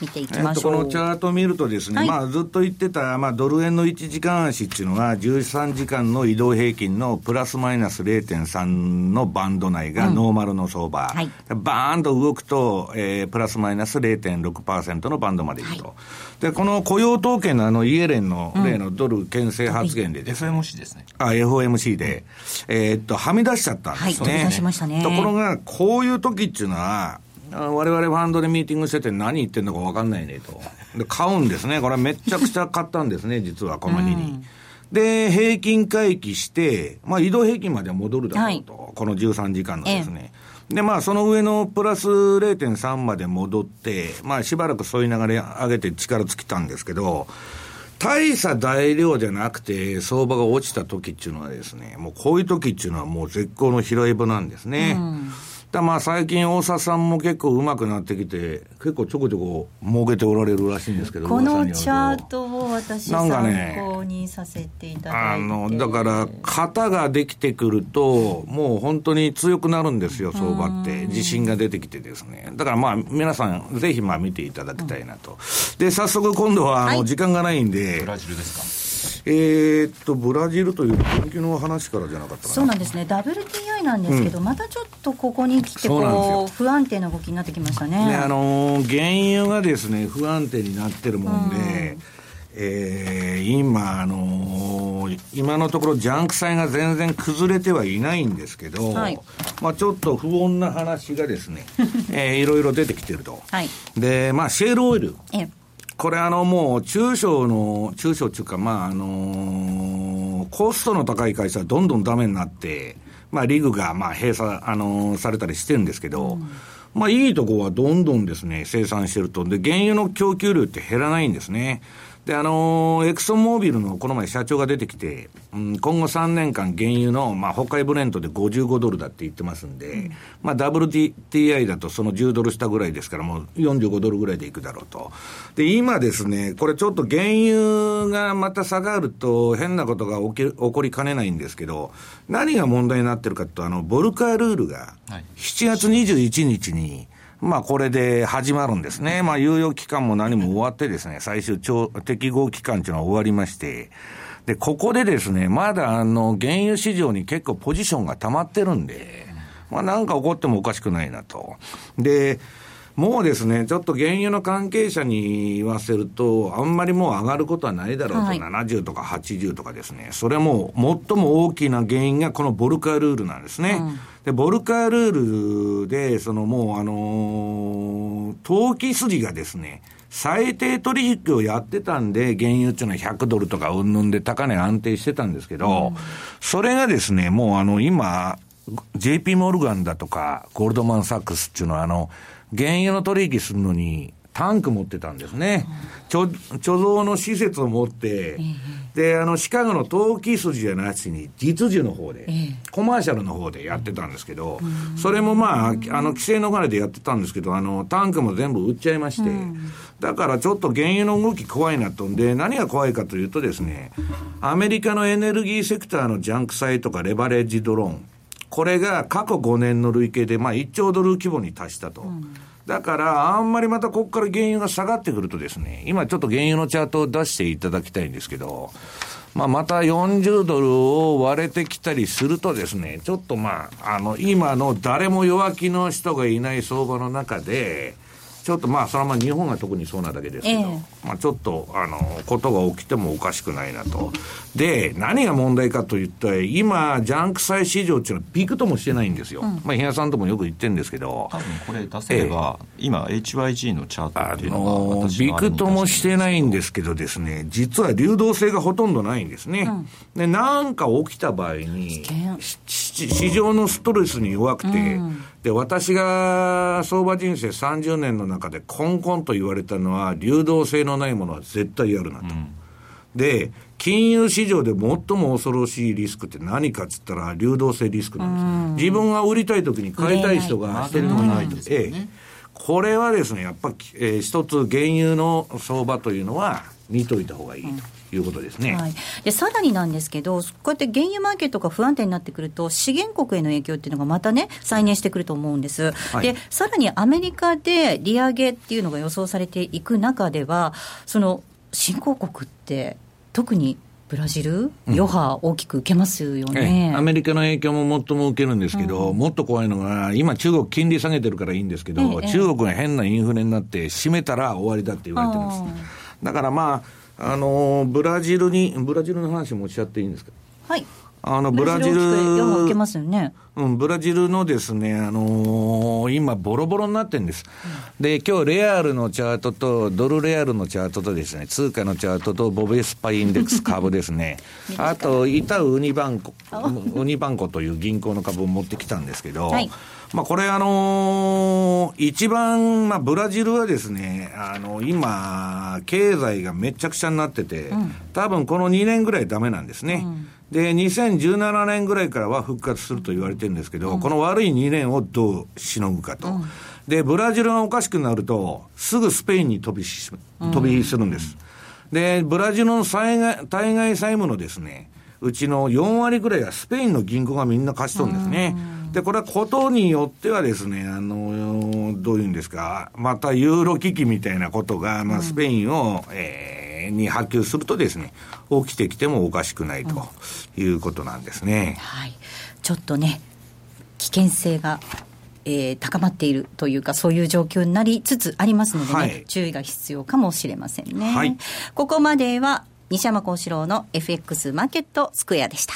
見ていきましょう、えっと、このチャートを見るとですね、はい、まあ、ずっと言ってた、まあ、ドル円の1時間足っていうのは、13時間の移動平均のプラスマイナス0.3のバンド内がノーマルの相場、うんはい、バーンと動くと、えー、プラスマイナス0.6%のバンドまでいくと。はい。で、この雇用統計のあのイエレンの例のドル牽制発言でですね、うん、FOMC ですね。あ、FOMC で、えー、っと、はみ出しちゃったんですね。はい、しましたね。ところが、こういう時っていうのは、我々ファンドでミーティングしてて何言ってんのか分かんないねと。で、買うんですね。これめちゃくちゃ買ったんですね、実はこの日に。うん、で、平均回帰して、まあ移動平均までは戻るだろうと。はい、この13時間のですね。で、まあ、その上のプラス0.3まで戻って、まあ、しばらくそういう流れ上げて力尽きたんですけど、大差大量じゃなくて、相場が落ちた時っていうのはですね、もうこういう時っていうのはもう絶好の拾い場なんですね。うんだまあ最近大沢さんも結構うまくなってきて、結構ちょこちょこ儲けておられるらしいんですけど、このチャートを私、参考にさせていただいて、ね、あのだから、型ができてくると、もう本当に強くなるんですよ、相場って、自信が出てきてですね、だからまあ、皆さん、ぜひまあ見ていただきたいなと、で早速、今度はあの時間がないんで、ブラジルですか？えー、っと、ブラジルという研究の話からじゃなかったそうなんですね、WTI なんですけど、うん、またちょっとここに来てこう、不安定な動きになってきましたね。ねあのー、原油がですね、不安定になってるもんで、うん。えー、今、あのー、今のところ、ジャンク債が全然崩れてはいないんですけど、はい、まあ、ちょっと不穏な話がですね、(laughs) えー、いろいろ出てきてると。はい、で、まあ、シェールオイル。えこれあのもう中小の、中小っていうか、まああの、コストの高い会社はどんどんダメになって、まあリグがまあ閉鎖、あの、されたりしてるんですけど、うん、まあいいとこはどんどんですね、生産してると。で、原油の供給量って減らないんですね。で、あのー、エクソンモービルのこの前社長が出てきて、うん、今後3年間原油の、まあ、北海ブレントで55ドルだって言ってますんで、うん、まあ、WTI だとその10ドル下ぐらいですから、もう45ドルぐらいでいくだろうと。で、今ですね、これちょっと原油がまた下がると変なことが起き起こりかねないんですけど、何が問題になってるかと、あの、ボルカールールが7月21日に、まあこれで始まるんですね。まあ猶予期間も何も終わってですね、最終適合期間というのは終わりまして、で、ここでですね、まだあの、原油市場に結構ポジションが溜まってるんで、まあなんか起こってもおかしくないなと。で、もうですね、ちょっと原油の関係者に言わせると、あんまりもう上がることはないだろうと、はい、70とか80とかですね、それも最も大きな原因がこのボルカールールなんですね。うん、で、ボルカールールで、そのもう、あのー、投機筋がですね、最低取引をやってたんで、原油っていうのは100ドルとかうんぬんで高値安定してたんですけど、うん、それがですね、もうあの、今、JP モルガンだとか、ゴールドマンサックスっていうのはあの、原油の取引するのに、タンク持ってたんですね。貯蔵の施設を持って、で、あの、シカゴの投機筋じゃなしに、実需の方で、コマーシャルの方でやってたんですけど、それもまあ、あの、規制逃れでやってたんですけど、あの、タンクも全部売っちゃいまして、だからちょっと原油の動き怖いなと。んで、何が怖いかというとですね、アメリカのエネルギーセクターのジャンク債とかレバレッジドローン、これが過去5年の累計で、まあ、1兆ドル規模に達したと。うんだから、あんまりまたここから原油が下がってくるとですね、今ちょっと原油のチャートを出していただきたいんですけど、まあ、また40ドルを割れてきたりするとですね、ちょっとまあ、あの、今の誰も弱気の人がいない相場の中で、ちょっとまあ、それはまあ日本が特にそうなだけですけど、えー、まあちょっと、あの、ことが起きてもおかしくないなと。で、何が問題かといったら、今、ジャンク債市場っていうのはビクともしてないんですよ。うん、まあ、比嘉さんともよく言ってるんですけど。多分これ出せれば、えー、今、HYG のチャートっていうのが、あのビクともしてないんですけどですね、実は流動性がほとんどないんですね。うん、で、なんか起きた場合に、市場のストレスに弱くて、うんで、私が相場人生30年の中でコンコンと言われたのは、流動性のないものは絶対やるなと。うん、で、金融市場で最も恐ろしいリスクって何かっつったら、流動性リスクなんです。自分が売りたい時に買いたい人がしてるのがないと。ええ。これはですね、やっぱ、えー、一つ原油の相場というのは見といた方がいいと。うんいうことですね、はい、でさらになんですけど、こうやって原油マーケットが不安定になってくると、資源国への影響っていうのがまたね、再燃してくると思うんです、はい、でさらにアメリカで利上げっていうのが予想されていく中では、その新興国って、特にブラジル、余波大きく受けますよね、うん、アメリカの影響も最も受けるんですけど、うん、もっと怖いのが、今、中国、金利下げてるからいいんですけど、ええ、中国が変なインフレになって、閉めたら終わりだって言われてるんです。だからまああのブラジルに、ブラジルの話もおっしゃっていいんですか？はい。あの、ブラジル。うん、ブラジルのですね、あのー、今、ボロボロになってるんです。うん、で、今日、レアルのチャートと、ドルレアルのチャートとですね、通貨のチャートと、ボベスパインデックス株ですね、(laughs) あと、イタウウニバンコ、ウニバンコという銀行の株を持ってきたんですけど、はいまあ、これ、あのー、一番、まあ、ブラジルはですね、あの、今、経済がめちゃくちゃになってて、うん、多分この2年ぐらいダメなんですね。うん、で、2017年ぐらいからは復活すると言われてるんですけど、うん、この悪い2年をどうしのぐかと。で、ブラジルがおかしくなると、すぐスペインに飛びし、飛びするんです。で、ブラジルの対外対外債務のですね、うちの4割ぐらいはスペインの銀行がみんな貸しとるんですね。で、これはことによってはですね、あの、どういうんですか、またユーロ危機みたいなことが、まあ、スペインを、うん、えー、に波及するとですね、起きてきてもおかしくないということなんですね。うん、はい。ちょっとね、危険性がえー、高まっているというか、そういう状況になりつつありますのでね、はい、注意が必要かもしれませんね。はい、ここまでは、西山幸四郎の FX マーケットスクエアでした。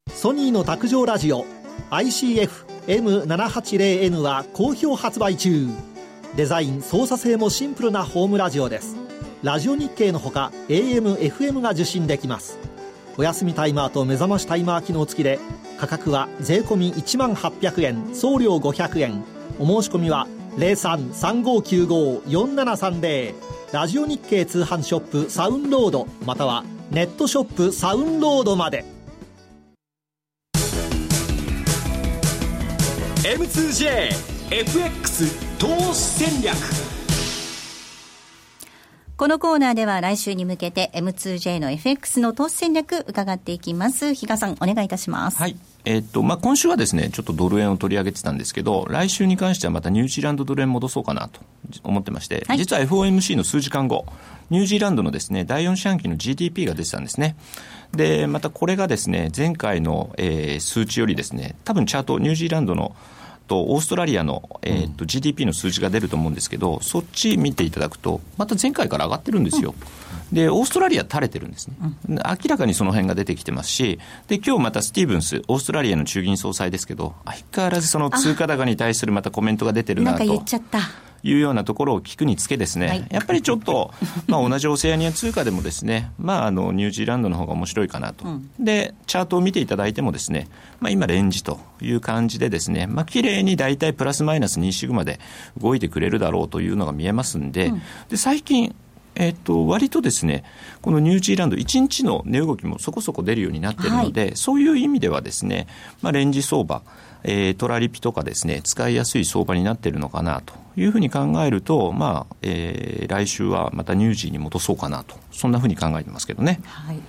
ソニーの卓上ラジオ ICF-M780N は好評発売中。デザイン操作性もシンプルなホームラジオです。ラジオ日経のほか AM、FM が受信できます。お休みタイマーと目覚ましタイマー機能付きで価格は税込1万800円送料500円。お申し込みは0335954730ラジオ日経通販ショップサウンロードまたはネットショップサウンロードまで。M2JFX 投資戦略このコーナーでは来週に向けて M2J の FX の投資戦略伺っていきます。比嘉さん、お願いいたします。はい。えっと、まあ、今週はですね、ちょっとドル円を取り上げてたんですけど、来週に関してはまたニュージーランドドル円戻そうかなと思ってまして、はい、実は FOMC の数時間後、ニュージーランドのですね、第4四半期の GDP が出てたんですね。で、またこれがですね、前回の、えー、数値よりですね、多分チャート、ニュージーランドのとオーストラリアの、えーと GDP の数字が出ると思うんですけど、そっち見ていただくと、また前回から上がってるんですよ。で、オーストラリア垂れてるんですね。明らかにその辺が出てきてますし、で、今日またスティーブンス、オーストラリアの中銀総裁ですけど、相変わらずその通貨高に対するまたコメントが出てるなと。なんか言っちゃった。いうようなところを聞くにつけですね、はい、やっぱりちょっと、(laughs) まあ、同じオセアニア通貨でもですね、まあ、あのニュージーランドの方が面白いかなと、うん、でチャートを見ていただいてもですね、まあ、今レンジという感じでですね、まあ綺麗に大体プラスマイナス2シグマで動いてくれるだろうというのが見えますんで、うん、で最近えっと、割とですね、このニュージーランド、1日の値動きもそこそこ出るようになっているので、はい、そういう意味ではですね、まあ、レンジ相場、えー、トラリピとかですね、使いやすい相場になっているのかなというふうに考えると、まあ、えー、来週はまたニュージーに戻そうかなと、そんなふうに考えてますけどね。はい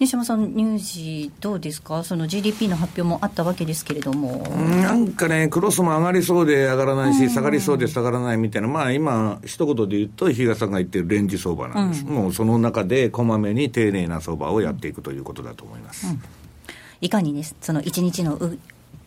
西山さん、ニュージー、どうですか、その GDP の発表もあったわけですけれども。なんかね、クロスも上がりそうで上がらないし、下がりそうで下がらないみたいな、まあ今、一言で言うと、比嘉さんが言ってるレンジ相場なんです、うん、もうその中でこまめに丁寧な相場をやっていくということだと思います。うんいかにね、その一日の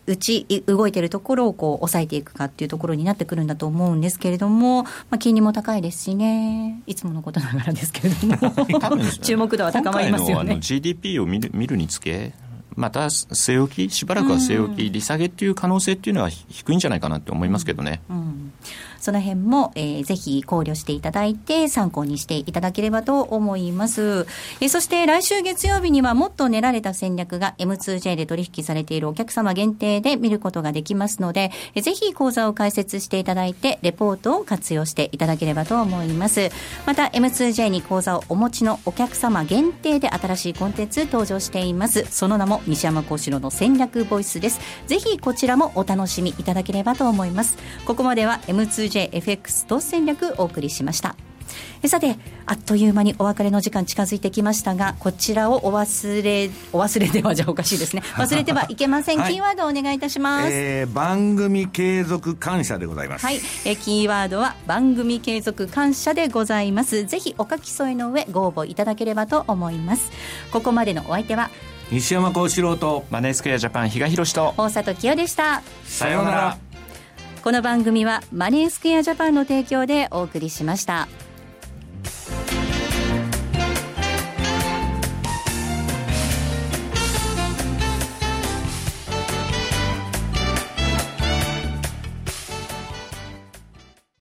うち動いてるところをこう抑えていくかっていうところになってくるんだと思うんですけれども、まあ、金利も高いですしね、いつものことながらですけれども、(laughs) 注目度は高まりますよね。GDP を見る見るにつけまた据え置き、しばらくは据え置き、利下げっていう可能性っていうのは低いんじゃないかなって思いますけどね。うん。うんその辺も、えー、ぜひ考慮していただいて、参考にしていただければと思います。えー、そして来週月曜日にはもっと練られた戦略が M2J で取引されているお客様限定で見ることができますので、えー、ぜひ講座を開設していただいて、レポートを活用していただければと思います。また M2J に講座をお持ちのお客様限定で新しいコンテンツ登場しています。その名も西山幸四郎の戦略ボイスです。ぜひこちらもお楽しみいただければと思います。ここまでは M2 2JFX 投戦略お送りしました。さて、あっという間にお別れの時間近づいてきましたが、こちらをお忘れ、お忘れではじゃおかしいですね。(laughs) 忘れてはいけません。はい、キーワードをお願いいたします。えー、番組継続感謝でございます。はい、えー、キーワードは番組継続感謝でございます。ぜひお書き添えの上、ご応募いただければと思います。ここまでのお相手は、西山幸四郎と、マネースクエアジャパン、比嘉宏と、大里清でした。さようなら。この番組はマネースクエアジャパンの提供でお送りしました。